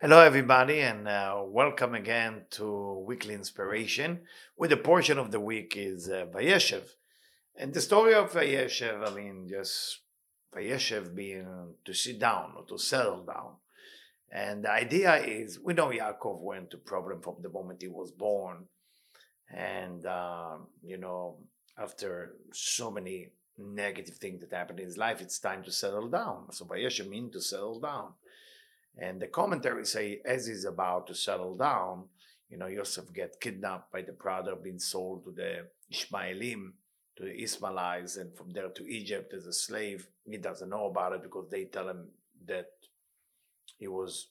Hello, everybody, and uh, welcome again to Weekly Inspiration. With the portion of the week is uh, Vayeshev, and the story of Vayeshev. I mean, just Vayeshev being to sit down or to settle down. And the idea is, we know Yaakov went to problem from the moment he was born, and uh, you know, after so many negative things that happened in his life, it's time to settle down. So Vayeshev means to settle down. And the commentaries say, as he's about to settle down, you know, Yosef get kidnapped by the brother, being sold to the Ishmaelim, to the Ishmaelites, and from there to Egypt as a slave. He doesn't know about it because they tell him that he was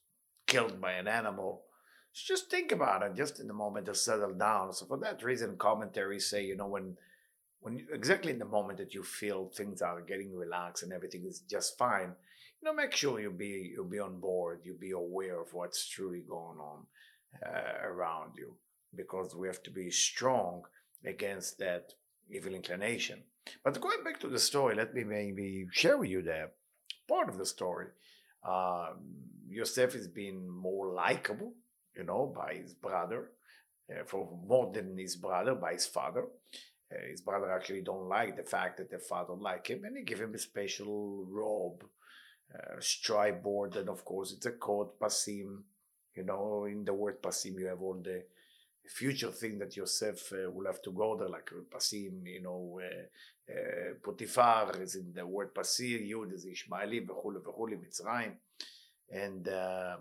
killed by an animal. So just think about it, just in the moment to settle down. So for that reason, commentaries say, you know, when when exactly in the moment that you feel things are getting relaxed and everything is just fine, you know, make sure you be you be on board, you be aware of what's truly going on uh, around you, because we have to be strong against that evil inclination. But going back to the story, let me maybe share with you the part of the story. Uh, Yosef is being more likable, you know, by his brother, uh, for more than his brother, by his father. Uh, his brother actually don't like the fact that the father like him, and he give him a special robe uh, stripe board, and of course it's a code pasim. You know, in the word pasim, you have all the future thing that Yosef uh, will have to go there, like pasim. You know, uh, uh, Potifar is in the word pasir, Yud is Ishmaeli, v'chule v'chule Mitzrayim, and uh,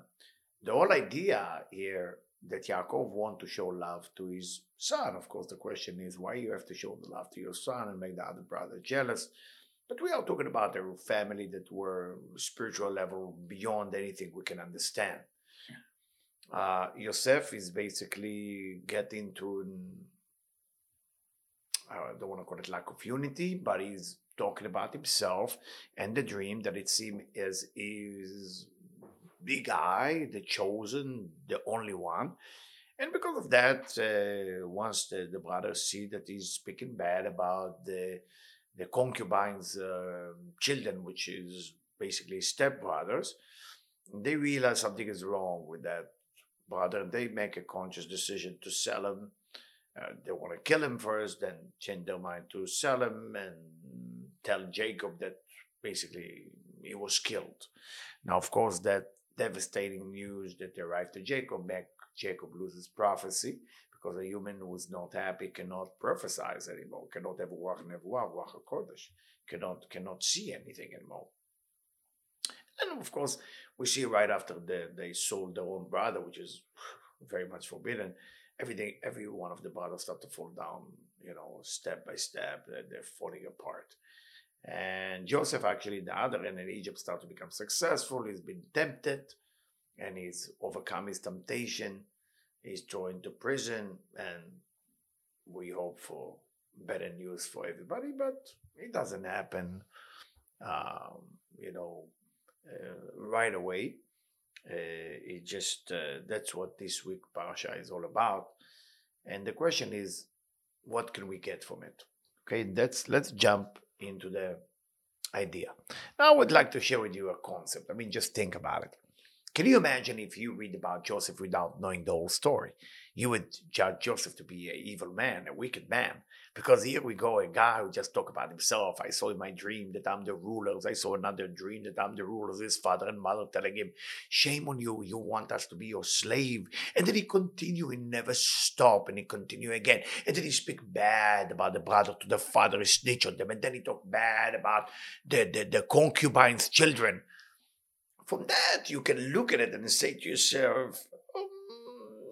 the whole idea here that Yaakov want to show love to his son. Of course, the question is why you have to show the love to your son and make the other brother jealous. But we are talking about a family that were spiritual level beyond anything we can understand. Uh, Yosef is basically getting to, I don't want to call it lack of unity, but he's talking about himself and the dream that it seems is is the guy, the chosen, the only one. And because of that, uh, once the, the brothers see that he's speaking bad about the the concubine's uh, children, which is basically stepbrothers, they realize something is wrong with that brother. They make a conscious decision to sell him. Uh, they want to kill him first, then change their mind to sell him and tell Jacob that basically he was killed. Now, of course, that devastating news that arrived to Jacob, back Jacob loses prophecy because a human who is not happy cannot prophesize anymore, cannot have ruach nevuah, ruach kodesh, cannot cannot see anything anymore. And of course, we see right after the, they sold their own brother, which is very much forbidden. Everything, every one of the brothers start to fall down, you know, step by step. They're, they're falling apart. And Joseph, actually, the other end in Egypt, start to become successful. He's been tempted, and he's overcome his temptation He's thrown to prison, and we hope for better news for everybody, but it doesn't happen, um, you know, uh, right away. Uh, it just uh, that's what this week parasha is all about, and the question is, what can we get from it? Okay, let's let's jump into the idea. Now, I would like to share with you a concept. I mean, just think about it. Can you imagine if you read about Joseph without knowing the whole story? You would judge Joseph to be an evil man, a wicked man. Because here we go, a guy who just talk about himself. I saw in my dream that I'm the ruler. I saw another dream that I'm the ruler. His father and mother telling him, shame on you. You want us to be your slave. And then he continue. He never stop. And he continue again. And then he speak bad about the brother to the father. He snitch on them. And then he talk bad about the, the, the concubine's children. From that, you can look at it and say to yourself, um,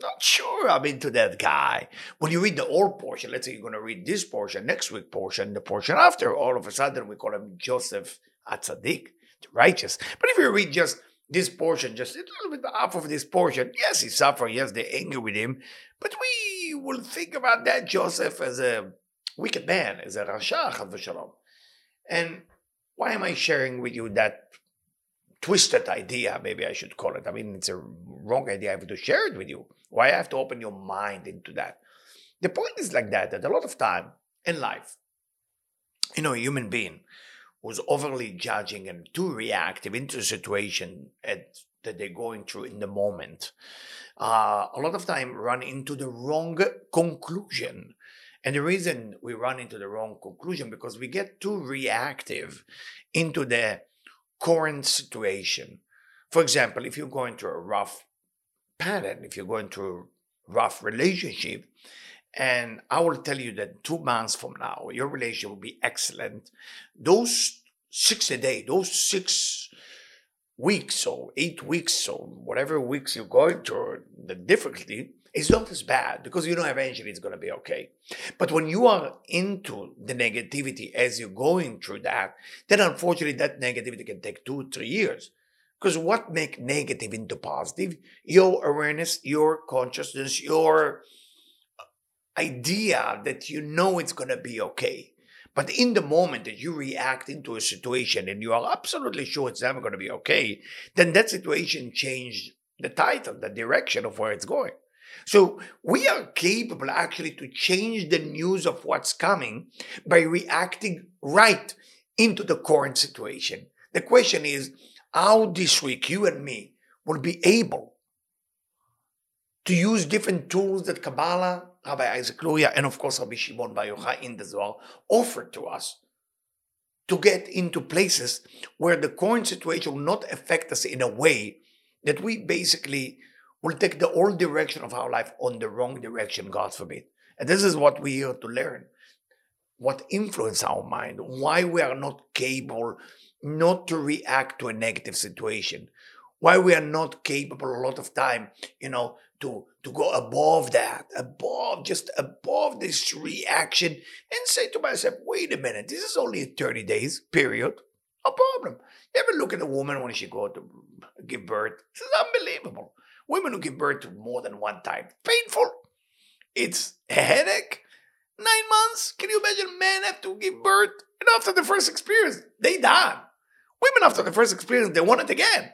not sure I'm into that guy. When you read the old portion, let's say you're going to read this portion, next week portion, the portion after, all of a sudden we call him Joseph Atzadik, the righteous. But if you read just this portion, just a little bit off of this portion, yes, he's suffering, yes, they're angry with him, but we will think about that Joseph as a wicked man, as a Rasha, Shalom. And why am I sharing with you that twisted idea, maybe I should call it. I mean, it's a wrong idea. I have to share it with you. Why I have to open your mind into that? The point is like that, that a lot of time in life, you know, a human being who's overly judging and too reactive into the situation at, that they're going through in the moment, uh, a lot of time run into the wrong conclusion. And the reason we run into the wrong conclusion because we get too reactive into the current situation. For example, if you're going through a rough pattern, if you're going through a rough relationship, and I will tell you that two months from now, your relationship will be excellent. Those six a day, those six weeks or eight weeks or whatever weeks you're going through, the difficulty is not as bad because you know eventually it's going to be okay. But when you are into the negativity as you're going through that, then unfortunately that negativity can take two, three years. Because what make negative into positive? Your awareness, your consciousness, your idea that you know it's going to be okay. But in the moment that you react into a situation and you are absolutely sure it's never going to be okay, then that situation changed the title, the direction of where it's going. So we are capable actually to change the news of what's coming by reacting right into the current situation. The question is how this week you and me will be able to use different tools that Kabbalah Rabbi Isaac Luria, and of course Rabbi Shimon Bar Yochai in the Zohar offered to us to get into places where the current situation will not affect us in a way that we basically will take the old direction of our life on the wrong direction, God forbid. And this is what we're here to learn. What influence our mind, why we are not capable not to react to a negative situation, why we are not capable a lot of time, you know, to to go above that, above just above this reaction, and say to myself, wait a minute, this is only a 30 days period. No problem. You ever look at a woman when she go to give birth? This is unbelievable. Women who give birth to more than one time, painful. It's a headache. Nine months. Can you imagine men have to give birth? And after the first experience, they die. Women after the first experience, they want it again.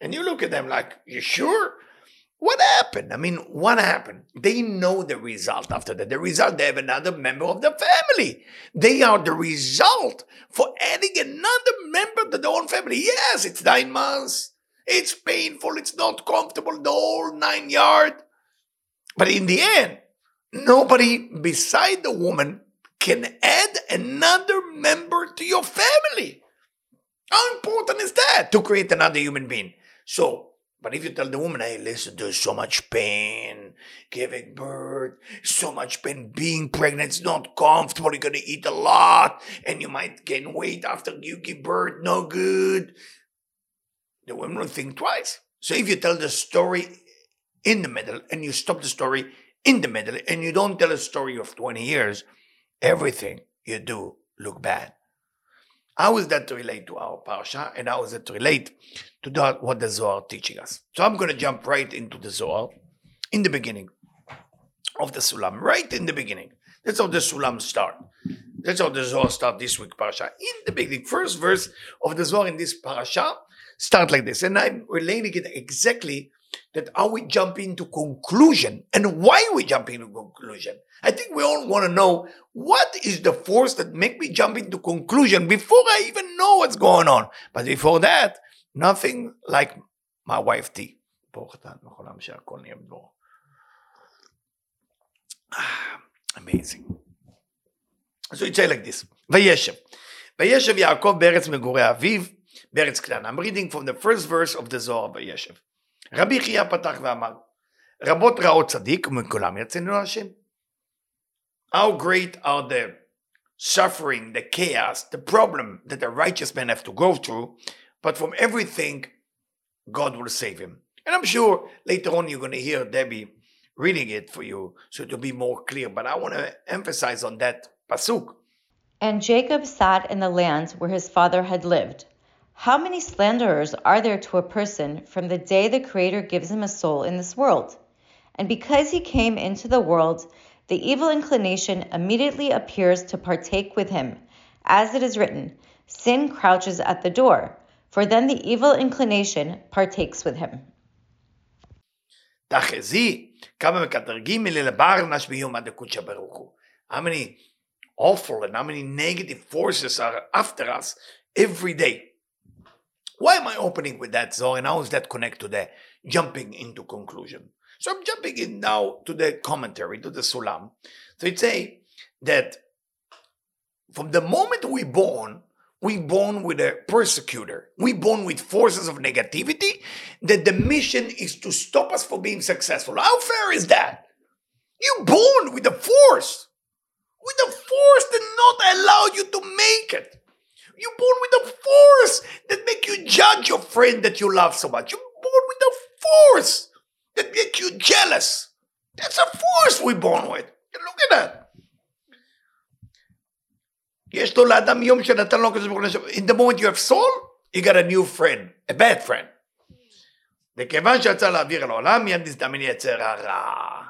And you look at them like, you sure? What happened? I mean, what happened? They know the result after that. The result, they have another member of the family. They are the result for adding another member to their own family. Yes, it's nine months. It's painful. It's not comfortable, the whole nine yard. But in the end, nobody beside the woman can add another member to your family. How important is that to create another human being? So but if you tell the woman, hey, listen, there's so much pain giving birth, so much pain being pregnant, it's not comfortable, you're gonna eat a lot, and you might gain weight after you give birth, no good. The woman will think twice. So if you tell the story in the middle and you stop the story in the middle and you don't tell a story of 20 years, everything you do look bad. How is that to relate to our parsha, and how does it relate to that, what the Zohar teaching us? So I'm going to jump right into the Zohar in the beginning of the Sulam, right in the beginning. That's how the Sulam start. That's how the Zohar start this week parasha. In the beginning, first verse of the Zohar in this parasha start like this, and I'm relating it exactly that how we jump into conclusion and why we jump into conclusion. I think we all want to know what is the force that make me jump into conclusion before I even know what's going on. But before that, nothing like my wife T. Amazing. So it say like this, וישב. וישב יעקב בארץ מגורי אביו, בארץ כנען. I'm reading from the first verse of the Zohar, וישב. רבי חייא פתח ואמר, רבות רעות צדיק ומכולם יצאנו השם. How great are the suffering, the chaos, the problem that the righteous men have to go through, but from everything, God will save him. And I'm sure later on you're going to hear Debbie reading it for you so to be more clear, but I want to emphasize on that pasuk. And Jacob sat in the land where his father had lived. how many slanderers are there to a person from the day the Creator gives him a soul in this world? And because he came into the world, the evil inclination immediately appears to partake with him. As it is written, sin crouches at the door, for then the evil inclination partakes with him. How many awful and how many negative forces are after us every day. Why am I opening with that, Zoe? And how does that connect to the jumping into conclusion? So I'm jumping in now to the commentary, to the Sulam. So it say that from the moment we born, we born with a persecutor. We born with forces of negativity that the mission is to stop us from being successful. How fair is that? You born with a force, with a force that not allow you to make it. You born with a force that make you judge your friend that you love so much. You born with a force that make you jealous. That's a force we born with. Look at that. יש לו לאדם יום שנתן לו הקדוש ברוך הוא, in the moment you have soul, you got a new friend, a bad friend. וכיוון שיצא לאוויר לעולם, מיד נזדמן יצר הרע.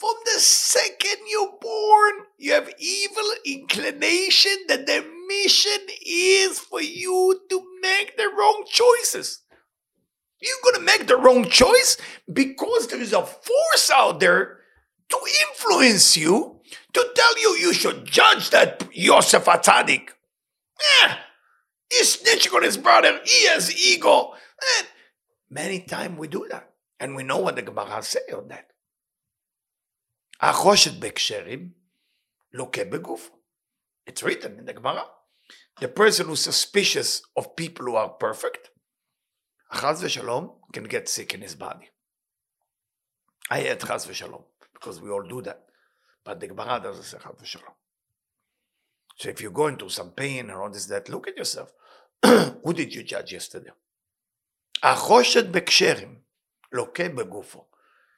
From the second you're born, you have evil inclination that the mission is for you to make the wrong choices. You're gonna make the wrong choice because there is a force out there to influence you to tell you you should judge that Yosef Atzadik. Eh, he's snitching on his brother. He has ego. Eh, many times we do that. And we know what the Gemara say on that. החושד בהקשרים לוקה בגופו. It's written in the Gemara. The person who's suspicious of people who are perfect, chaz v'shalom, can get sick in his body. I had chaz v'shalom, because we all do that. But the Gemara doesn't say chaz v'shalom. So if you're going through some pain or all this, that, look at yourself. Who did you judge yesterday? החושד בקשרים לוקה בגופו.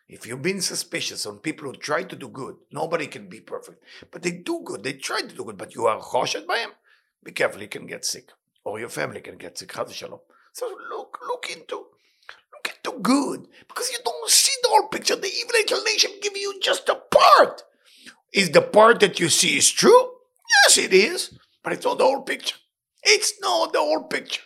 If you've been suspicious on people who try to do good, nobody can be perfect. But they do good, they try to do good, but you are choshed by him, be careful, you can get sick. Or your family can get sick. Shalom. So look, look into, look into good. Because you don't see the whole picture. The evil inclination give you just a part. Is the part that you see is true? Yes, it is. But it's not the whole picture. It's not the whole picture.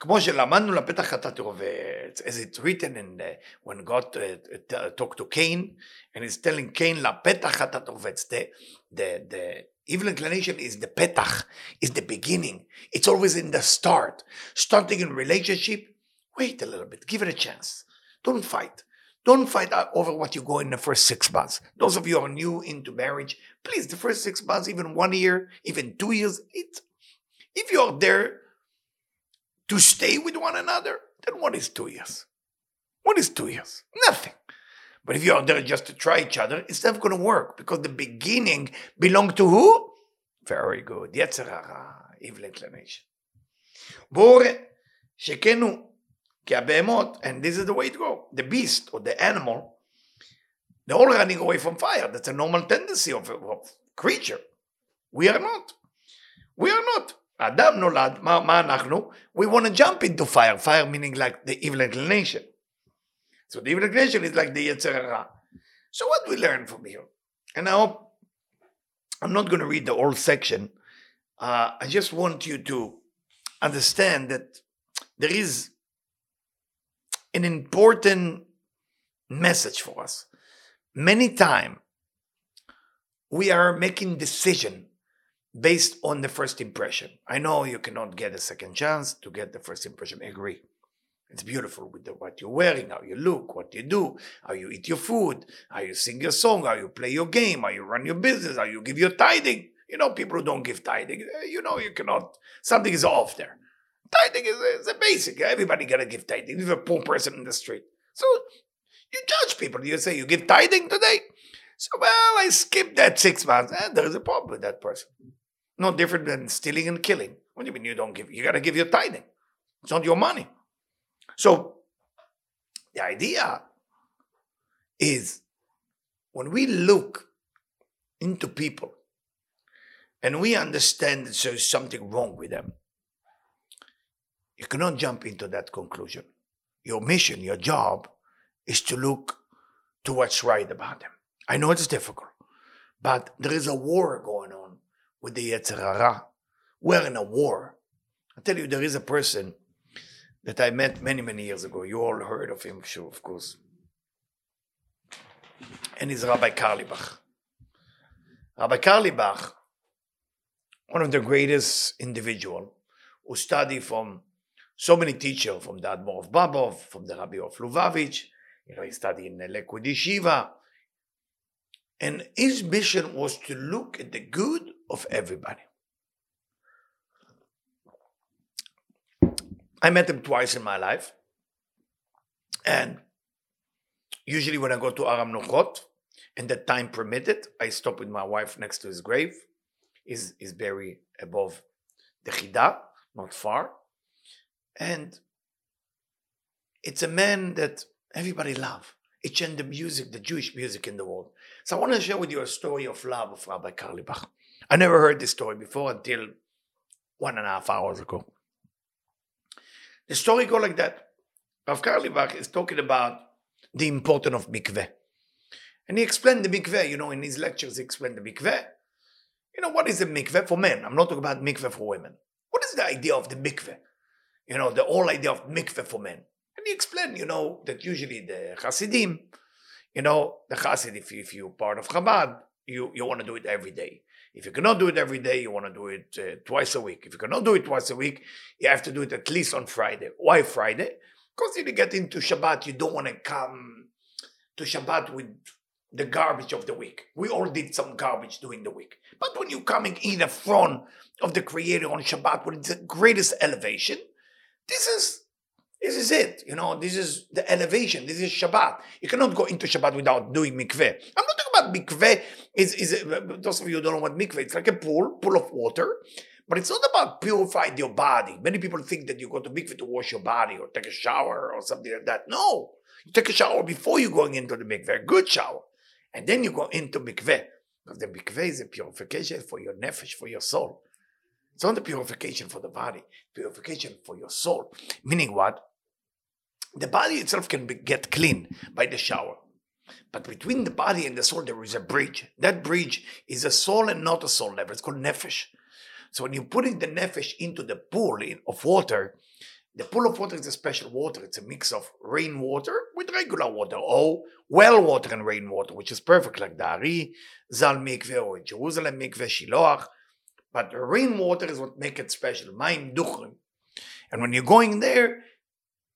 כמו שלמדנו לפתח חטאת רובץ, as it's written in the, when God uh, uh, talked to Cain, and he's telling Cain, לפתח חטאת רובץ, the, the, the evil inclination is the petach, is the beginning. It's always in the start. Starting in relationship, wait a little bit, give it a chance. Don't fight. Don't fight over what you go in the first six months. Those of you who are new into marriage, please, the first six months, even one year, even two years, it, if you are there to stay with one another, then what is two years? What is two years? Nothing. But if you're there just to try each other, it's never going to work because the beginning belongs to who? Very good. יצר הרע, evil inclination. בורא, שכן הוא, כי הבהמות, and this is the way to go, the beast or the animal, they're all running away from fire. That's a normal tendency of a creature. We are not. We are not. Adam nolad, ma, ma anachnu? We want to jump into fire. Fire meaning like the evil inclination. So the evil inclination is like the Yetzirah. So what we learn from here? And I hope, I'm not going to read the whole section. Uh, I just want you to understand that there is an important message for us. Many time we are making decision based on the first impression. I know you cannot get a second chance to get the first impression. I agree. It's beautiful with the, what you're wearing, how you look, what you do, how you eat your food, how you sing your song, how you play your game, how you run your business, how you give your tithing. You know, people who don't give tithing, eh, you know, you cannot, something is off there. Tithing is, is a basic. Everybody got to give tithing. Even a poor person in the street. So you judge people. You say, you give tithing today? So, well, I skipped that six months. Eh, there is a problem with that person. No different than stealing and killing. What do you mean you don't give? You got to give your tithing. It's not your money. So the idea is when we look into people and we understand that there's something wrong with them, you cannot jump into that conclusion. Your mission, your job is to look to what's right about them. I know it's difficult, but there is a war going on with the Yetzer Hara. We're in a war. I tell you, there is a person that I met many, many years ago. You all heard of him, sure, of course. And he's Rabbi Carlebach. Rabbi Carlebach, one of the greatest individual who studied from so many teachers, from the Admor of Bobov, from the Rabbi of Lubavitch, you know, he studied in Lakewood Yeshiva. And his mission was to look at the good of everybody. I met him twice in my life. And usually when I go to Har HaMenuchot, and the time permitted, I stop with my wife next to his grave. He's, he's buried above the Chida, not far. And it's a man that everybody love. It changed the music, the Jewish music in the world. So I want to share with you a story of love of Rabbi Carlebach. I never heard this story before until one and a half hours ago. The story goes like that. Rav Carlebach is talking about the importance of mikveh. And he explained the mikveh, you know, in his lectures, he explained the mikveh. You know, what is a mikveh for men? I'm not talking about mikveh for women. What is the idea of the mikveh? You know, the whole idea of mikveh for men. And he explained, you know, that usually the Hasidim, you know, the Hasid, if, if you're part of Chabad, you, you want to do it every day. If you cannot do it every day, you want to do it uh, twice a week. If you cannot do it twice a week, you have to do it at least on Friday. Why Friday? Because if you get into Shabbat, you don't want to come to Shabbat with the garbage of the week. We all did some garbage during the week. But when you're coming in the front of the Creator on Shabbat with the greatest elevation, this is this is it. You know, this is the elevation. This is Shabbat. You cannot go into Shabbat without doing mikveh. I'm not talking about mikveh. Is is those of you who don't know what mikveh? It's like a pool, pool of water. But it's not about purifying your body. Many people think that you go to mikveh to wash your body or take a shower or something like that. No, you take a shower before you going into the mikveh, a good shower, and then you go into mikveh because the mikveh is a purification for your nefesh, for your soul. It's not a purification for the body, purification for your soul. Meaning what? The body itself can be, get clean by the shower. But between the body and the soul, there is a bridge. That bridge is a soul and not a soul level. It's called nefesh. So when you're putting the nefesh into the pool of water, the pool of water is a special water. It's a mix of rainwater with regular water, or well water and rainwater, which is perfect, like the Ari, Zal Mikveh, or Jerusalem Mikveh, Shiloach. But rainwater is what makes it special. Maim duchrim. And when you're going there,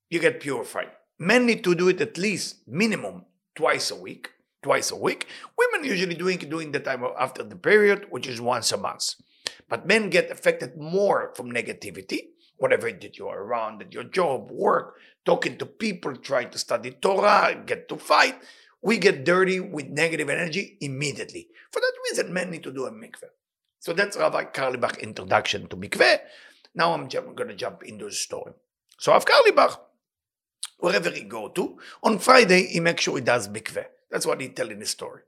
you get purified. Men need to do it at least minimum twice a week. Twice a week. Women usually doing during the time after the period, which is once a month. But men get affected more from negativity, whatever that you are around, at your job, work, talking to people, trying to study Torah, get to fight. We get dirty with negative energy immediately. For that reason, men need to do a mikveh. So that's Rabbi Carlebach introduction to mikveh. Now I'm going to jump into the story. So Rav Carlebach, wherever he go to, on Friday he makes sure he does mikveh. That's what he tell in his story.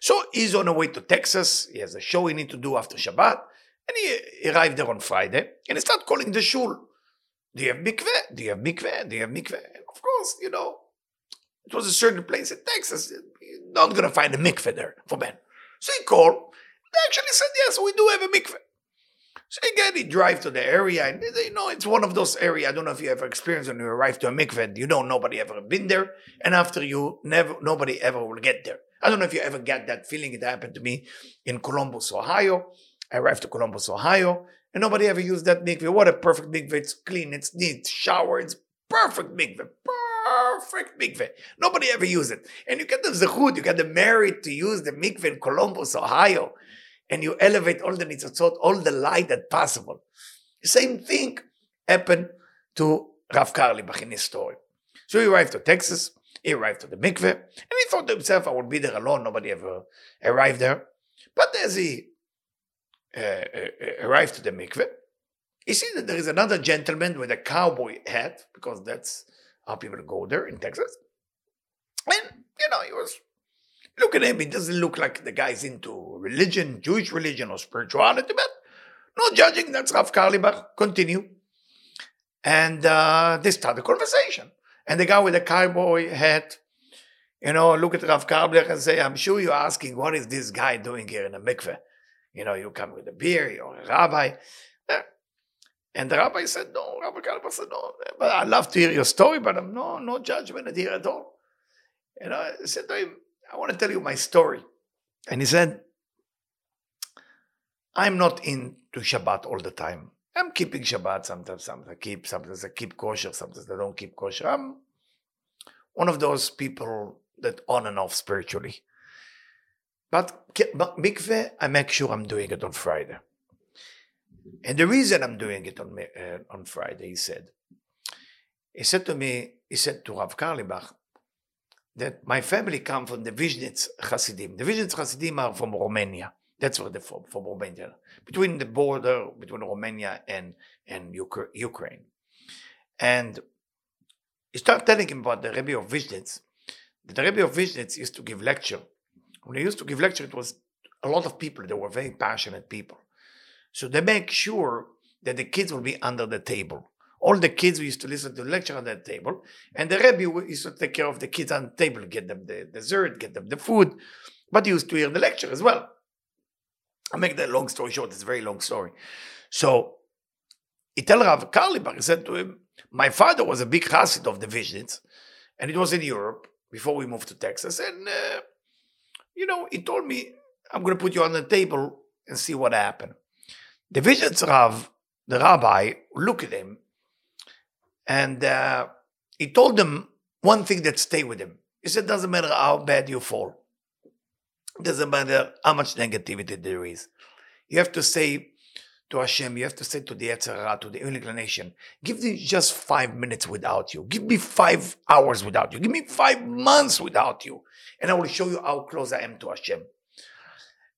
So he's on the way to Texas. He has a show he need to do after Shabbat. And he arrived there on Friday and he started calling the shul. Do you have mikveh? Do you have mikveh? Do you have mikveh? And of course, you know, it was a certain place in Texas. You're not going to find a mikveh there for men. So he called they actually said, yes, we do have a mikveh. So again, he drive to the area, and you know, it's one of those areas. I don't know if you ever experienced when you arrive to a mikveh, you know nobody ever been there, and after you, never nobody ever will get there. I don't know if you ever get that feeling. It happened to me in Columbus, Ohio. I arrived to Columbus, Ohio, and nobody ever used that mikveh. What a perfect mikveh! It's clean, it's neat, shower, it's perfect mikveh, perfect mikveh. Nobody ever used it, and you get the zechut, you get the merit to use the mikveh in Columbus, Ohio and you elevate all the nitzotzot, all the light that possible. Same thing happened to Rav Carlebach in his story. So he arrived to Texas, he arrived to the mikveh, and he thought to himself, I will be there alone, nobody ever arrived there. But as he uh, uh, arrived to the mikveh, he sees that there is another gentleman with a cowboy hat, because that's how people go there in Texas. And, you know, he was Look at him. He doesn't look like the guy's into religion, Jewish religion or spirituality, but no judging. That's Rav Carlebach. Continue. And uh, they start the conversation. And the guy with the cowboy hat, you know, look at Rav Carlebach and say, I'm sure you're asking, what is this guy doing here in a mikveh? You know, you come with a beer, you're a rabbi. And the rabbi said, no, Rabbi Carlebach said, no, but i love to hear your story, but I'm no, no judgment here at all. You know, I said to him, I want to tell you my story. And he said, I'm not into Shabbat all the time. I'm keeping Shabbat sometimes. Sometimes I keep. Sometimes I keep kosher. Sometimes I don't keep kosher. I'm one of those people that on and off spiritually. But, but mikveh, I make sure I'm doing it on Friday. And the reason I'm doing it on uh, on Friday, he said, he said to me, he said to Rav Carlebach, that my family come from the Vizhnitz Hasidim. The Vizhnitz Hasidim are from Romania. That's where they're from, from Romania, between the border between Romania and, and Ukraine. And he started telling him about the Rebbe of Vizhnitz. The Rebbe of Vizhnitz used to give lecture. When he used to give lecture, it was a lot of people. They were very passionate people. So they make sure that the kids will be under the table. All the kids we used to listen to lecture on that table, and the Rebbe used to take care of the kids on the table, get them the dessert, get them the food, but he used to hear the lecture as well. I'll make that long story short. It's a very long story. So he tell Rav Carlebach, he said to him, my father was a big chassid of the Vizhnitz, and it was in Europe before we moved to Texas. And, uh, you know, he told me, I'm going to put you on the table and see what happened. The Vizhnitz Rav, the rabbi, looked at him, and uh, he told them one thing that stayed with him. He said, doesn't matter how bad you fall. Doesn't matter how much negativity there is. You have to say to Hashem, you have to say to the Yetzer Hara, to the inclination, give me just five minutes without you. Give me five hours without you. Give me five months without you. And I will show you how close I am to Hashem.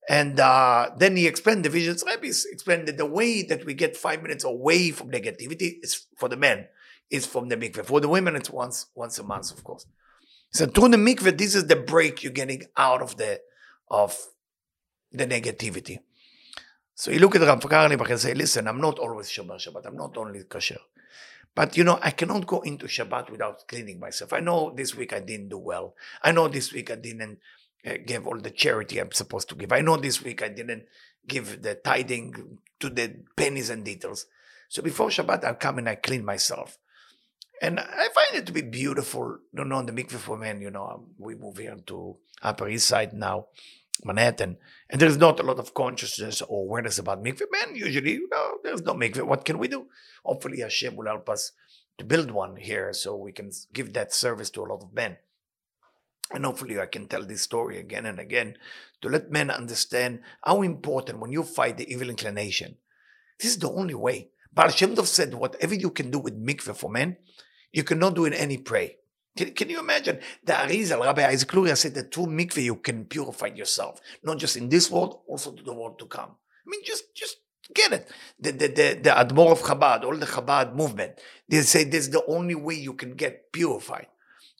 And uh, then he explained the visions. Rabbi explained that the way that we get five minutes away from negativity is for the men, is from the mikveh. For the women, it's once once a month, of course. So through the mikveh, this is the break you're getting out of the of the negativity. So you look at Rav Carlebach and say, listen, I'm not always Shabbat Shabbat. I'm not only kosher. But you know, I cannot go into Shabbat without cleaning myself. I know this week I didn't do well. I know this week I didn't uh, give all the charity I'm supposed to give. I know this week I didn't give the tithing to the pennies and details. So before Shabbat, I come and I clean myself. And I find it to be beautiful. You know, the mikveh for men, you know, we move here to Upper East Side now. Manhattan, and there's not a lot of consciousness or awareness about mikveh. Men usually, you know, there's no mikveh. What can we do? Hopefully, Hashem will help us to build one here, so we can give that service to a lot of men. And hopefully, I can tell this story again and again to let men understand how important when you fight the evil inclination. This is the only way. Baal Shem Tov said, whatever you can do with mikveh for men, you cannot do in any pray. Can, can you imagine? The Arizal, Rabbi Isaac Luria said that through mikveh you can purify yourself, not just in this world, also to the world to come. I mean, just just get it. The the the, the Admor of Chabad, all the Chabad movement, they say this is the only way you can get purified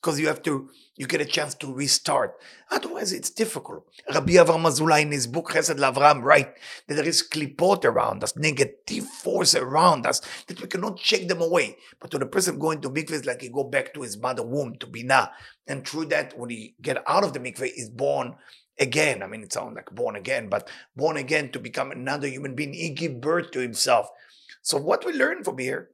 because you have to you get a chance to restart. Otherwise, it's difficult. Rabbi Avram Azulai in his book Chesed Lavram write that there is klipot around us, negative force around us that we cannot shake them away. But to the person going to mikveh, it's like he go back to his mother womb to Binah, and through that, when he get out of the mikveh, is born again. I mean, it sounds like born again, but born again to become another human being. He give birth to himself. So what we learn from here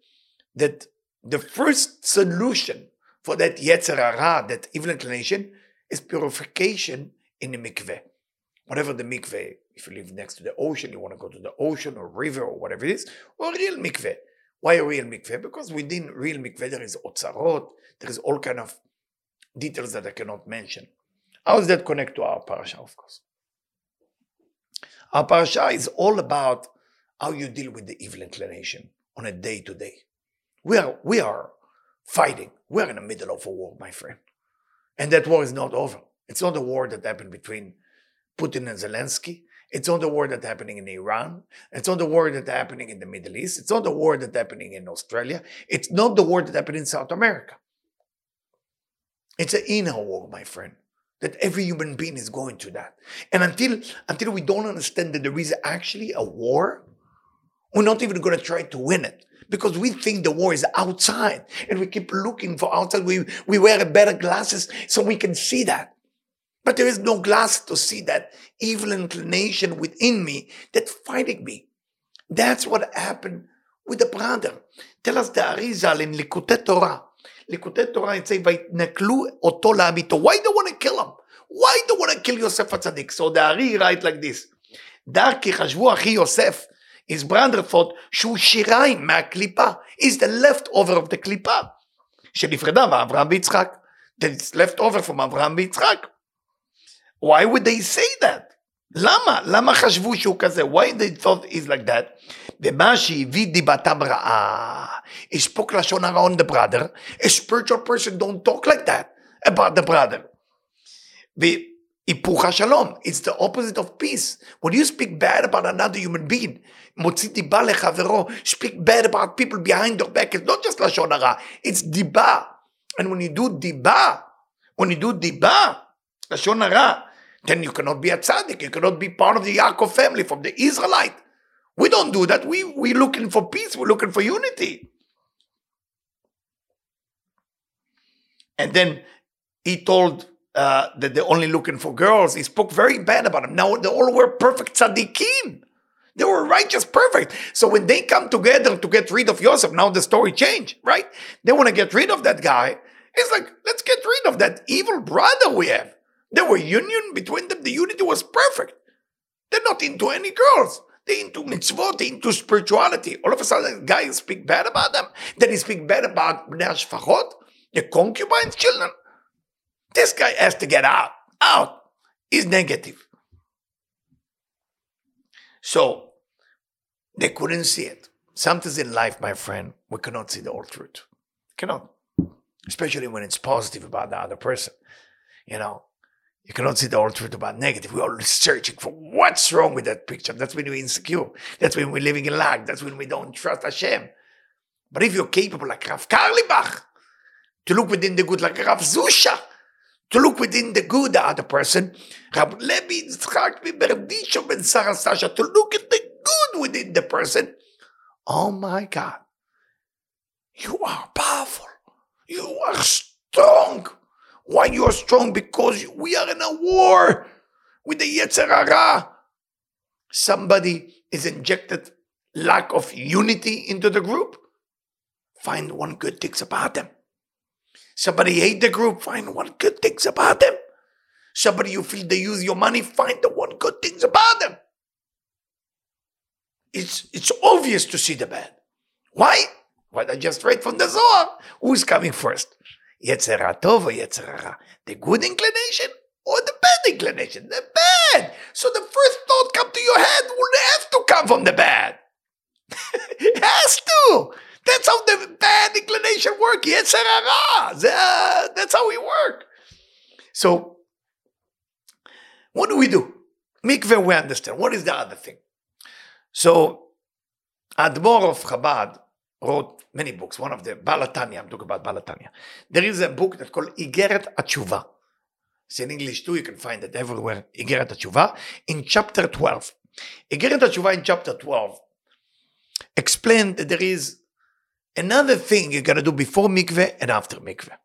that the first solution for that Yetzer Hara, that evil inclination, is purification in the mikveh. Whatever the mikveh, if you live next to the ocean, you want to go to the ocean or river or whatever it is, or real mikveh. Why a real mikveh? Because within real mikveh there is otzarot, there is all kind of details that I cannot mention. How does that connect to our parasha, of course? Our parasha is all about how you deal with the evil inclination on a day to day. We are, we are fighting. We're in the middle of a war, my friend. And that war is not over. It's not a war that happened between Putin and Zelensky. It's not the war that's happening in Iran. It's not the war that's happening in the Middle East. It's not the war that's happening in Australia. It's not the war that happened in South America. It's an inner war, my friend. That every human being is going to that. And until until we don't understand that there is actually a war, we're not even going to try to win it because we think the war is outside and we keep looking for outside. We, we wear better glasses so we can see that. But there is no glass to see that evil inclination within me that's fighting me. That's what happened with the brother. Tell us the Arizal in Likutei Torah. Likutei Torah, it says, Vaitnaklu oto la'amito. Why do you want to kill him? Why do you want to kill Yosef HaTzadik? So the Ari write like this. דק כי חשבו אחי יוסף, his brother thought שהוא שיריים מהקליפה, is the leftover of the קליפה, שנפרדה מאברהם ויצחק. That it's left over from אברהם ויצחק. Why would they say that? למה? למה חשבו שהוא כזה? Why they thought he's like that? ומה שהביא דיבתם רעה. He spoke לשון הרע on the brother. A spiritual person don't talk like that about the brother. והיפוך השלום. It's the opposite of peace. When you speak bad about another human being, מוציא דיבה לחברו, speak bad about people behind your back, it's not just לשון הרע, it's דיבה. And when you do דיבה, when you do דיבה, לשון הרע, then you cannot be a tzaddik, you cannot be part of the Yaakov family, from the Israelite. We don't do that. We, we're looking for peace, we're looking for unity. And then he told uh, that they're only looking for girls. He spoke very bad about them. Now they all were perfect tzaddikim. They were righteous, perfect. So when they come together to get rid of Yosef, now the story changed, right? They want to get rid of that guy. It's like, let's get rid of that evil brother we have. There were union between them. The unity was perfect. They're not into any girls. They're into mitzvot, they're into spirituality. All of a sudden, guys speak bad about them. Then he speak bad about Bnei Shfachot, the concubines' children. This guy has to get out. Out. He's negative. So, they couldn't see it. Sometimes in life, my friend, we cannot see the whole truth. Cannot. Especially when it's positive about the other person. You know, you cannot see the whole truth about negative. We're always searching for what's wrong with that picture. That's when we're insecure. That's when we're living in lack. That's when we don't trust Hashem. But if you're capable, like Rav Carlebach, to look within the good, like Rav Zusha, to look within the good, of the other person, Rav Levi Yitzchak Berditchev Ben Sarah Sasha, to look at the good within the person. Oh my God. You are powerful. You are strong. Why you are strong? Because we are in a war with the Yetzer Hara. Somebody is injected lack of unity into the group. Find one good things about them. Somebody hate the group. Find one good things about them. Somebody you feel they use your money. Find the one good things about them. It's it's obvious to see the bad. Why? Why I just read from the Zohar. Who's coming first? Yetzer Tov or Yetzer Hara? The good inclination or the bad inclination? The bad. So the first thought come to your head will have to come from the bad. it has to. That's how the bad inclination work. Yetzer ah, ah. Hara. Uh, that's how we work. So, what do we do? Mikveh, we understand. What is the other thing? So, Admor of Chabad wrote many books. One of them, Baal HaTanya, I'm talking about Baal HaTanya. There is a book that's called Igeret Atshuva. It's in English too, you can find it everywhere. Igeret Atshuva in chapter 12. Igeret Atshuva in chapter 12 explained that there is another thing you're going to do before mikveh and after mikveh.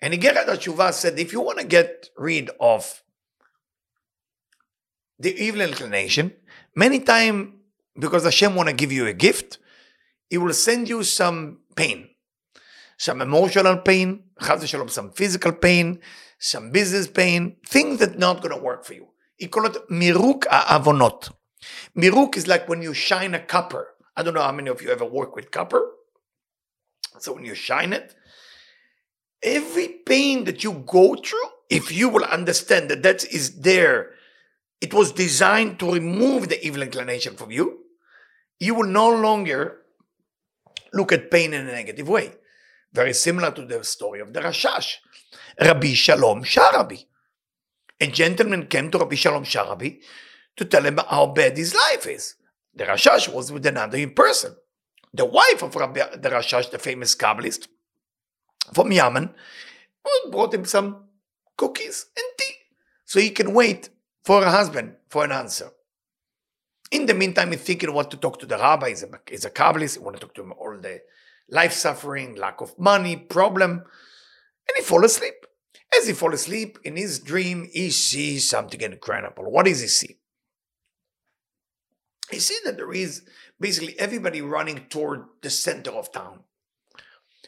And Igeret Atshuva said if you want to get rid of the evil inclination, many times because Hashem want to give you a gift, it will send you some pain, some emotional pain, some physical pain, some business pain, things that not going to work for you. He call it miruk avonot. Miruk is like when you shine a copper. I don't know how many of you ever work with copper. So when you shine it, every pain that you go through, if you will understand that that is there, it was designed to remove the evil inclination from you, you will no longer look at pain in a negative way. Very similar to the story of the Rashash. Rabbi Shalom Sharabi. A gentleman came to Rabbi Shalom Sharabi to tell him how bad his life is. The Rashash was with another in person. The wife of Rabbi the Rashash, the famous Kabbalist from Yemen, brought him some cookies and tea so he can wait for a husband for an answer. In the meantime, he's thinking what to talk to the rabbi. He's a, he's a Kabbalist. He want to talk to him all the life suffering, lack of money, problem. And he fall asleep. As he fall asleep, in his dream, he sees something incredible. What does he see? He sees that there is basically everybody running toward the center of town.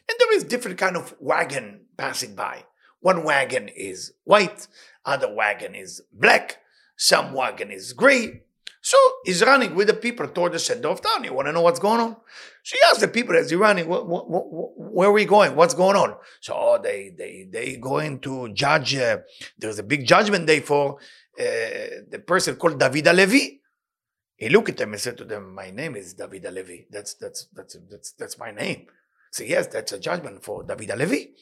And there is different kind of wagon passing by. One wagon is white, other wagon is black, some wagon is gray, So he's running with the people toward the center of town. You want to know what's going on? So he asks the people as he's running, what, what, what, where are we going? What's going on? So oh, they they they going to judge. Uh, there's a big judgment day for uh, the person called David Levi. He looked at them and said to them, "My name is David Levi. That's that's that's that's that's my name." So yes, that's a judgment for David Levi.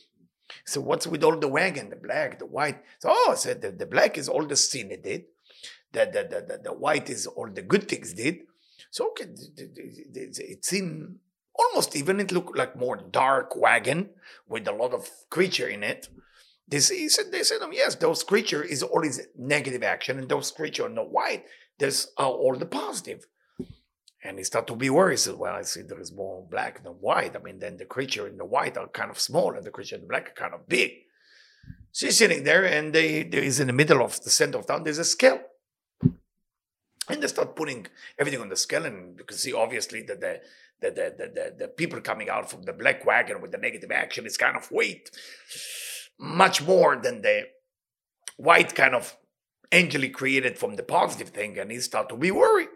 So what's with all the wagon, the black, the white? So oh, I said the, the black is all the sin it did the, the, the, the, the white is all the good things did. So okay, it seemed almost even it looked like more dark wagon with a lot of creature in it. They, he said, they said, yes, those creature is always negative action, and those creature on the white, there's uh, all the positive. And he started to be said, well, I see there is more black than white. I mean, then the creature in the white are kind of small, and the creature in the black are kind of big. So he's sitting there, and they, there is in the middle of the center of town, there's a scale. And they start putting everything on the scale, and you can see obviously that the the, the, the, the, people coming out from the black wagon with the negative action is kind of weight much more than the white kind of angel created from the positive thing, and he start to be worried.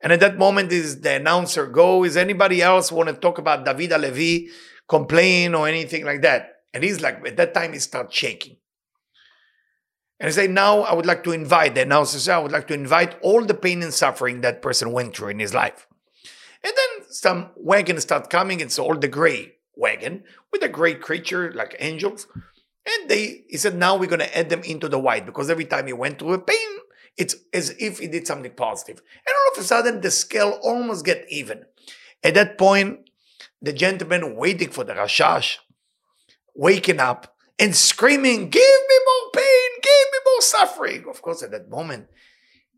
And at that moment, is the announcer go? Is anybody else want to talk about David Levi complain or anything like that? And he's like, at that time, he start shaking. And I say, now I would like to invite, the announcer I would like to invite all the pain and suffering that person went through in his life. And then some wagons start coming. And it's all the gray wagon with a gray creature like angels. And they, he said, now we're going to add them into the white because every time he went through a pain, it's as if he did something positive. And all of a sudden, the scale almost get even. At that point, the gentleman waiting for the Rashash, waking up and screaming, give me more pain, give me more suffering. Of course, at that moment,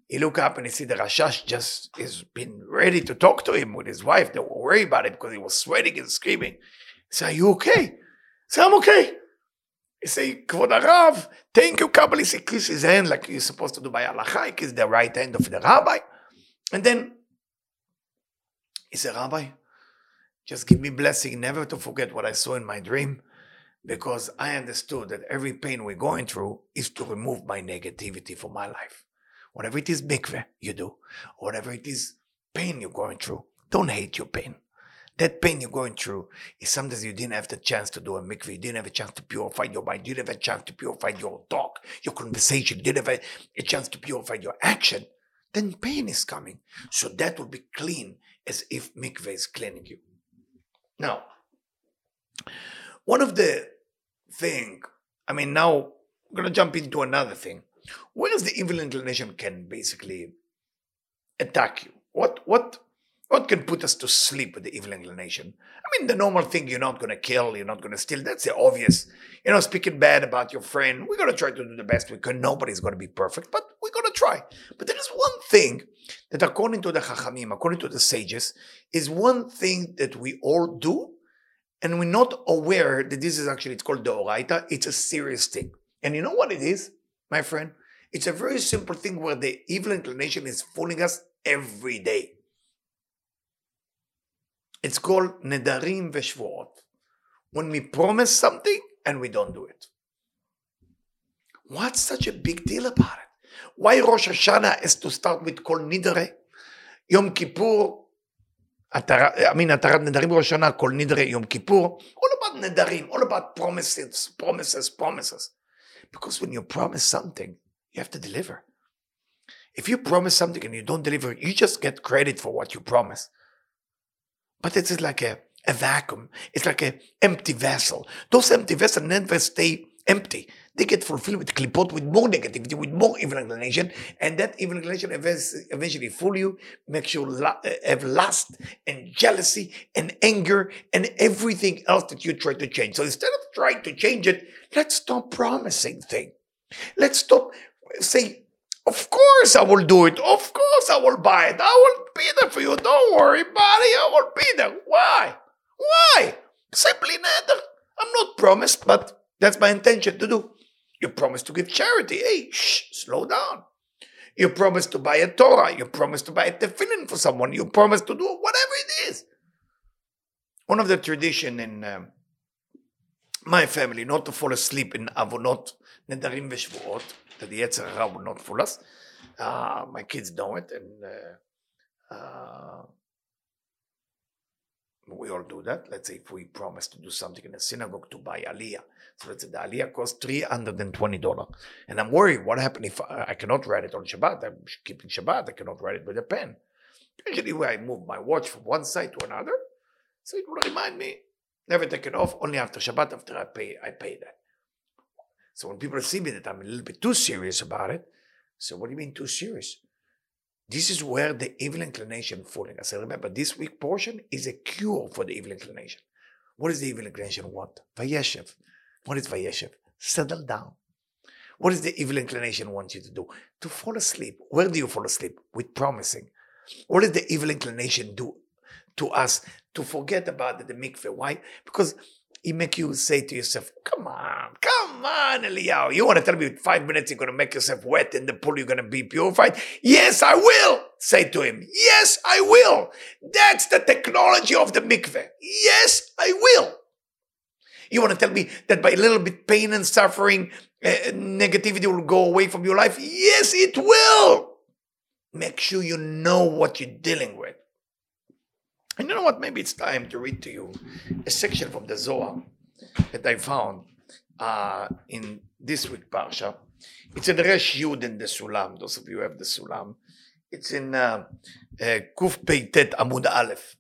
he look up and he see the Rashash just is been ready to talk to him with his wife. They were worried about it because he was sweating and screaming. He said, Are you okay? Said, I'm okay. He say, Kvod Arav, thank you, Kabbalah. He kiss his hand like you're supposed to do by halacha. He kiss the right hand of the rabbi. And then he said, Rabbi, just give me blessing never to forget what I saw in my dream because I understood that every pain we're going through is to remove my negativity from my life. Whatever it is mikveh you do, whatever it is pain you're going through, don't hate your pain. That pain you're going through is sometimes you didn't have the chance to do a mikveh, you didn't have a chance to purify your mind, you didn't have a chance to purify your talk, your conversation, you didn't have a, a chance to purify your action. Then pain is coming. So that will be clean as if mikveh is cleaning you. Now, one of the thing, I mean, now I'm gonna jump into another thing. Where is the evil inclination can basically attack you? What what what can put us to sleep with the evil inclination? I mean, the normal thing you're not gonna kill, you're not gonna steal. That's the obvious. You know, speaking bad about your friend. We're gonna try to do the best we can. Nobody's gonna be perfect, but we're gonna try. But there is one thing that, according to the Chachamim, according to the sages, is one thing that we all do and we're not aware that this is actually it's called the oraita it's a serious thing and you know what it is my friend it's a very simple thing where the evil inclination is fooling us every day it's called nedarim veshvuot when we promise something and we don't do it what's such a big deal about it why rosh hashanah is to start with kol nidre yom kippur I mean, Atarat Nedarim Rosh Hashanah, Kol Nidre Yom Kippur, all about Nedarim, all about promises, promises, promises. Because when you promise something, you have to deliver. If you promise something and you don't deliver, you just get credit for what you promise. But it is like a, a vacuum. It's like an empty vessel. Those empty vessels never stay empty they get fulfilled with klipot, with more negativity, with more evil inclination, and that evil inclination eventually fool you, makes you have lust and jealousy and anger and everything else that you try to change. So instead of trying to change it, let's stop promising things. Let's stop say, of course I will do it. Of course I will buy it. I will be there for you. Don't worry, buddy. I will be there. Why? Why? Simply neither. I'm not promised, but that's my intention to do. You promise to give charity. Hey, shh, slow down. You promise to buy a Torah. You promise to buy a tefillin for someone. You promise to do whatever it is. One of the tradition in um, my family, not to fall asleep in avonot, nedarim veshvuot, that the Yetzer Hara will not fool us. Uh, my kids know it, and uh, uh, we all do that. Let's say if we promise to do something in a synagogue to buy aliyah. So let's say the aliyah costs $320. And I'm worried, what happened if I, I cannot write it on Shabbat? I'm keeping Shabbat, I cannot write it with a pen. Usually when I move my watch from one side to another, so it will remind me, never take it off, only after Shabbat, after I pay, I pay that. So when people see me that I'm a little bit too serious about it, so what do you mean too serious? This is where the evil inclination fooling us. And remember, this week portion is a cure for the evil inclination. What does the evil inclination want? Vayeshev. What is Vayeshev? Settle down. What does the evil inclination want you to do? To fall asleep. Where do you fall asleep? With promising. What does the evil inclination do to us? To forget about the mikveh. Why? Because he make you say to yourself, come on, come on, Eliyahu. You want to tell me five minutes you're going to make yourself wet in the pool, you're going to be purified? Yes, I will. Say to him, yes, I will. That's the technology of the mikveh. Yes, I will. You want to tell me that by a little bit pain and suffering, uh, negativity will go away from your life? Yes, it will. Make sure you know what you're dealing with. And you know what? Maybe it's time to read to you a section from the Zohar that I found uh, in this week Parsha. It's in Resh Yud in the Sulam. Those of you who have the Sulam. It's in uh, uh, Kuf Peitet Amud Aleph.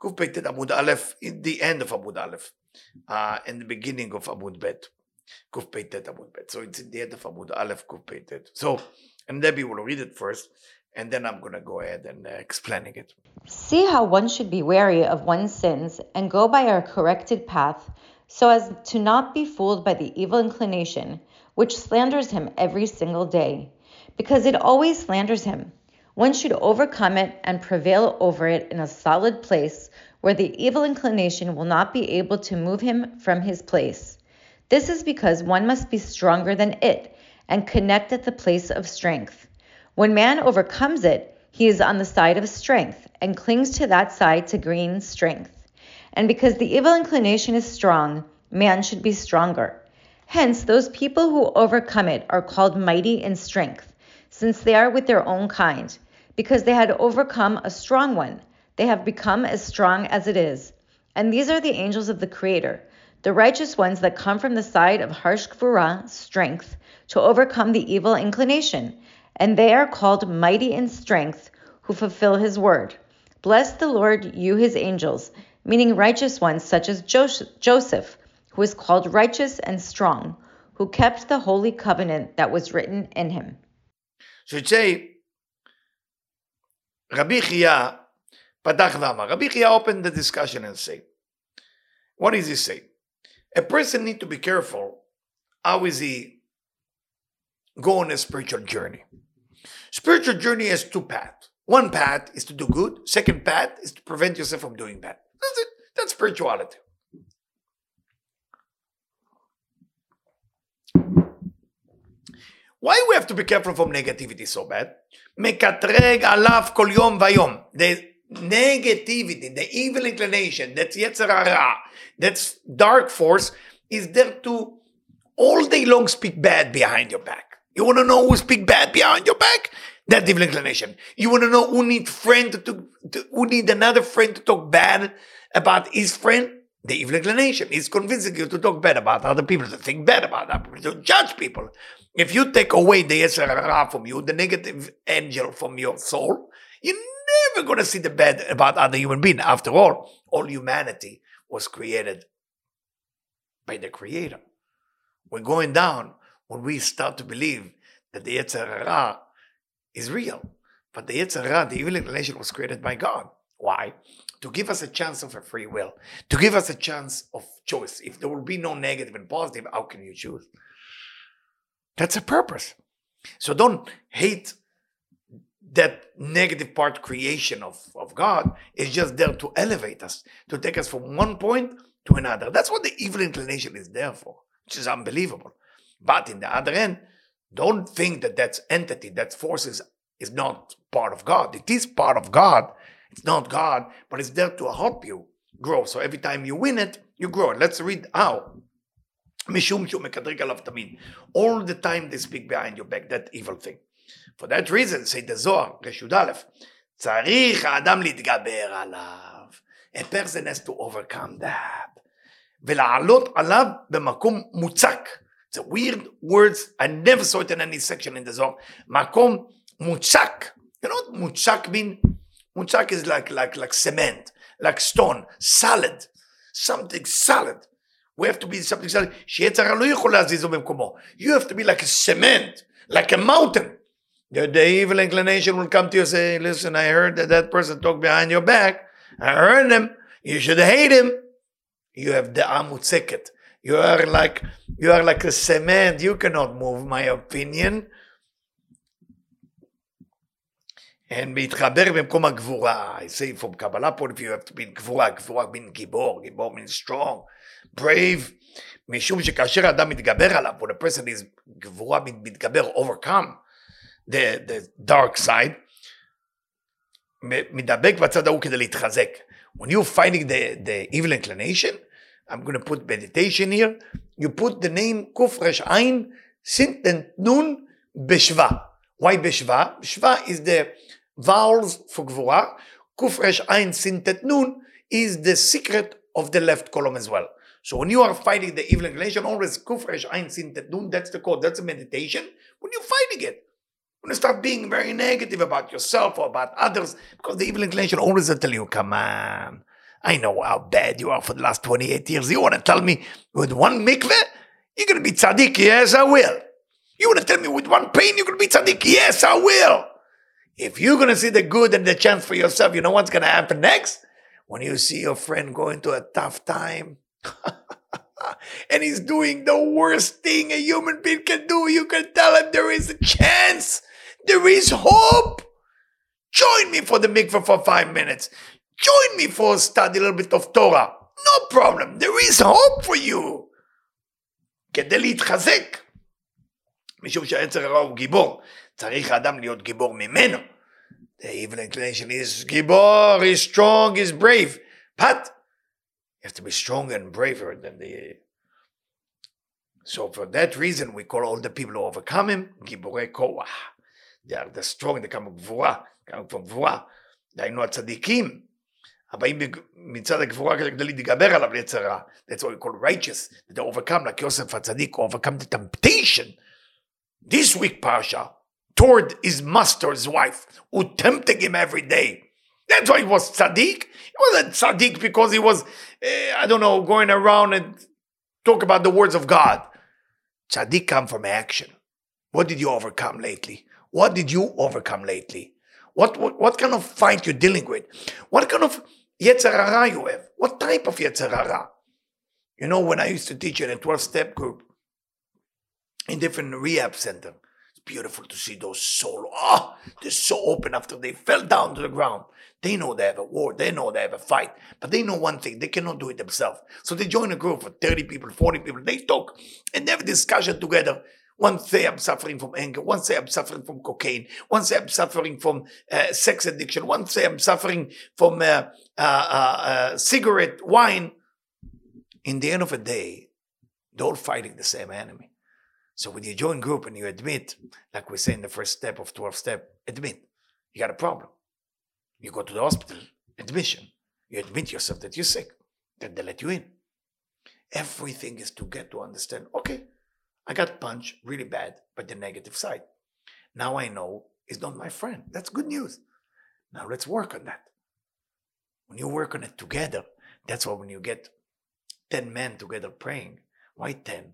Kuf Peitet Amud Aleph, in the end of Amud Aleph, uh, and the beginning of Amud Bet. Kuf Peitet Amud Bet. So it's in the end of Amud Aleph, Kuf Peitet. So, and Debbie will read it first, and then I'm going to go ahead and uh, explaining it. See how one should be wary of one's sins and go by our corrected path, so as to not be fooled by the evil inclination, which slanders him every single day, because it always slanders him. One should overcome it and prevail over it in a solid place where the evil inclination will not be able to move him from his place. This is because one must be stronger than it and connect at the place of strength. When man overcomes it, he is on the side of strength and clings to that side to gain strength. And because the evil inclination is strong, man should be stronger. Hence, those people who overcome it are called mighty in strength, since they are with their own kind. Because they had overcome a strong one, they have become as strong as it is. And these are the angels of the Creator, the righteous ones that come from the side of harsh gvura, strength, to overcome the evil inclination and they are called mighty in strength who fulfill his word. Bless the Lord, you his angels, meaning righteous ones such as Joseph, who is called righteous and strong, who kept the holy covenant that was written in him. So it say, Rabbi Chia Patach V'amar. Rabbi Chia opened the discussion and say, what does he say? A person need to be careful. How is he go on a spiritual journey? Spiritual journey has two paths. One path is to do good. Second path is to prevent yourself from doing bad. That's it. That's spirituality. Why we have to be careful from negativity so bad? The negativity, the evil inclination, that's Hara, that's dark force, is there to all day long speak bad behind your back. You want to know who speak bad behind your back? That evil inclination. You want to know who need friend to, to, who need another friend to talk bad about his friend? The evil inclination is convincing you to talk bad about other people, to think bad about other people, to judge people. If you take away the Hara from you, the negative angel from your soul, you're never going to see the bad about other human being. After all, all humanity was created by the Creator. We're going down when we start to believe that the Yetzer Hara is real. But the Yetzer Hara, the evil inclination, was created by God. Why? To give us a chance of a free will, to give us a chance of choice. If there will be no negative and positive, how can you choose? That's a purpose. So don't hate that negative part creation of, of God. It's just there to elevate us, to take us from one point to another. That's what the evil inclination is there for, which is unbelievable. But in the other end, don't think that that entity, that forces is not part of God. It is part of God. It's not God, but it's there to help you grow. So every time you win it, you grow. Let's read how. All the time they speak behind your back, that evil thing. For that reason, say the Zohar, רשות א', צריך האדם להתגבר עליו. A person has to overcome that. ולעלות עליו במקום מוצק. זה weird words, I never saw it in any section in the Zohar. Makom mutzak. you know what מוצק mean? מוצק is like, like, like cement, like stone, solid, something solid. We have to be something solid, You have to be like a cement, like a mountain. The, the evil inclination will come to you and say, listen, I heard that that person talked behind your back. I heard him. You should hate him. You have the amutsekhet. You are like, you are like a cement. You cannot move my opinion. And מתחבר במקום הגבורה. I say from Kabbalah point of view, you have to be גבורה. גבורה means גיבור. גיבור means strong. Brave. משום שכאשר האדם מתגבר עליו, when a person is גבורה מתגבר, overcome, the, the dark side, מדבק בצד ההוא כדי להתחזק. When you're fighting the, the evil inclination, I'm going to put meditation here. You put the name Kufresh Ein Ain, Sint Nun Beshva. Why Beshva? Beshva is the vowels for Gvura. Kufresh Ein Ain, Sint Nun is the secret of the left column as well. So when you are fighting the evil inclination, always Kufresh Ein Ain, Sint Nun, that's the code, that's the meditation. When you're fighting it, when you start being very negative about yourself or about others, because the evil inclination always will tell you, come on, I know how bad you are for the last 28 years. You want to tell me with one mikveh, you're going to be tzaddik? Yes, I will. You want to tell me with one pain, you're going to be tzaddik? Yes, I will. If you're going to see the good and the chance for yourself, you know what's going to happen next? When you see your friend going through a tough time, and he's doing the worst thing a human being can do, you can tell him there is a chance. There is hope. Join me for the mikveh for five minutes. Join me for study a little bit of Torah. No problem. There is hope for you. כדי להתחזק. משום שהיצר הרע הוא גיבור. צריך האדם להיות גיבור ממנו. The evil inclination is גיבור, is strong, is brave. But you have to be stronger and braver than the. So for that reason, we call all the people who overcome him גיבורי כוח. They are the strong, they come from גבורה, come from גבורה. דהיינו הצדיקים, הבאים מצד הגבורה כדי להתגבר עליו ליצר רע. That's what we call righteous. They overcome, like יוסף הצדיק, overcome the temptation. This week, Pasha, toward his master's wife, who tempted him every day. That's why he was tzaddik. He wasn't tzaddik because he was, eh, I don't know, going around and talk about the words of God. Tzaddik come from action. What did you overcome lately? What did you overcome lately? What, what, what kind of fight you're dealing with? What kind of yetzer hara you have? What type of yetzer hara? You know, when I used to teach in a 12-step group in different rehab center, it's beautiful to see those souls. Oh, ah, they're so open after they fell down to the ground. They know they have a war, they know they have a fight, but they know one thing, they cannot do it themselves. So they join a group of 30 people, 40 people, they talk and they have a discussion together. One say I'm suffering from anger, Once say I'm suffering from cocaine, Once say I'm suffering from uh, sex addiction, Once say I'm suffering from uh, uh, uh cigarette, wine. In the end of the day, they're all fighting the same enemy. So when you join group and you admit, like we say in the first step of 12 step, admit you got a problem. You go to the hospital, admission. You admit yourself that you're sick. Then they let you in. Everything is to get to understand, okay, I got punched really bad, but the negative side. Now I know he's not my friend. That's good news. Now let's work on that. When you work on it together, that's why when you get 10 men together praying, why 10?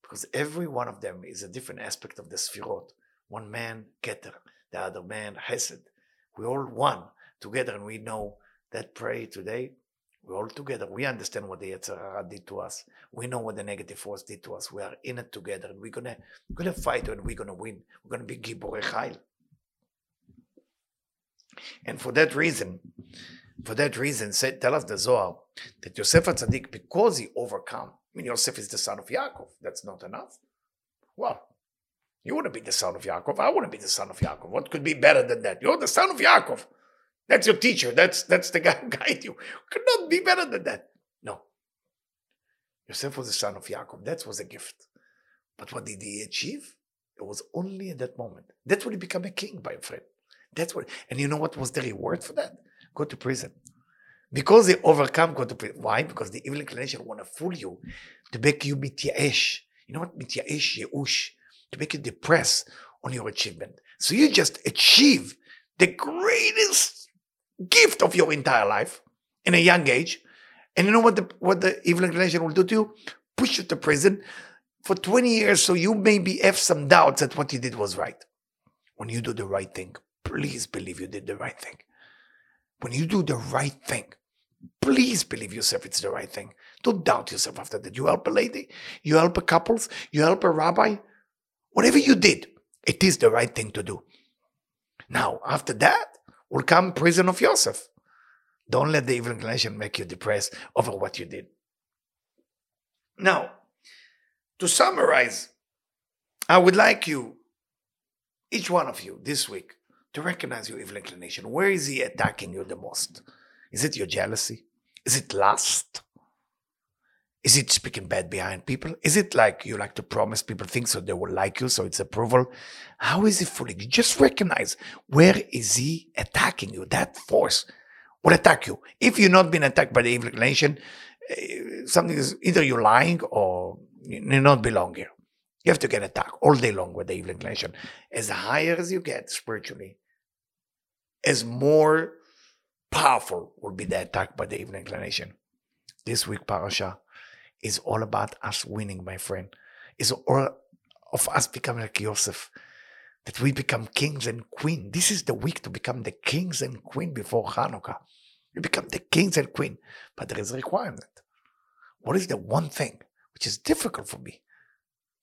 Because every one of them is a different aspect of the Sfirot. One man, Keter, the other man, Hesed. We all one together and we know that pray today, we're all together. We understand what the Yetzer Hara did to us. We know what the negative force did to us. We are in it together and we're gonna we're gonna fight and we're gonna win. We're gonna be Giborei Chayil. And for that reason, for that reason, say, tell us the Zohar that Yosef Tzaddik, because he overcome, I mean, Yosef is the son of Yaakov. That's not enough. Well, you want to be the son of Yaakov. I want to be the son of Yaakov. What could be better than that? You're the son of Yaakov. That's your teacher. That's that's the guy who guide you. Could not be better than that. No. Yosef was the son of Yaakov. That was a gift. But what did he achieve? It was only at that moment. That's when he became a king, my friend. That's what. And you know what was the reward for that? Go to prison. Because they overcome, go to prison. Why? Because the evil inclination want to fool you to make you mityaesh. You know what? Mityaesh, yeush. To make you depressed on your achievement. So you just achieve the greatest gift of your entire life in a young age. And you know what the what the evil inclination will do to you? Push you to prison for 20 years so you maybe have some doubts that what you did was right. When you do the right thing, please believe you did the right thing. When you do the right thing, please believe yourself it's the right thing. Don't doubt yourself after that. You help a lady, you help a couples, you help a rabbi, whatever you did, it is the right thing to do. Now, after that will come prison of Yosef. Don't let the evil inclination make you depressed over what you did. Now, to summarize, I would like you, each one of you this week, to recognize your evil inclination. Where is he attacking you the most? Is it your jealousy? Is it lust? Is it speaking bad behind people? Is it like you like to promise people things so they will like you, so it's approval? How is he fooling you? Just recognize where is he attacking you? That force will attack you. If you're not being attacked by the evil inclination, eh, something is either you're lying or you not belong here. You have to get attacked all day long with the evil inclination. As higher as you get spiritually, as more powerful will be the attack by the evil inclination. This week, Parasha is all about us winning, my friend. It's all of us becoming like Joseph, that we become kings and queen. This is the week to become the kings and queen before Hanukkah. We become the kings and queen, but there is a requirement. What is the one thing which is difficult for me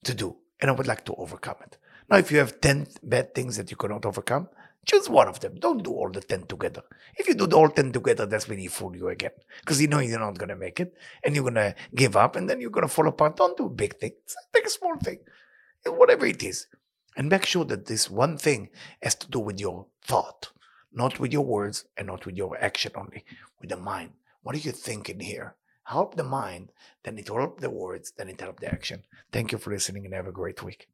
to do, and I would like to overcome it? Now, if you have 10 bad things that you cannot overcome, Choose one of them. Don't do all the 10 together. If you do the all 10 together, that's when he fool you again. Because you know you're not going to make it and you're going to give up and then you're going to fall apart. Don't do big things. Take a small thing. Whatever it is. And make sure that this one thing has to do with your thought, not with your words and not with your action only, with the mind. What are you thinking here? Help the mind, then it help the words, then it help the action. Thank you for listening and have a great week.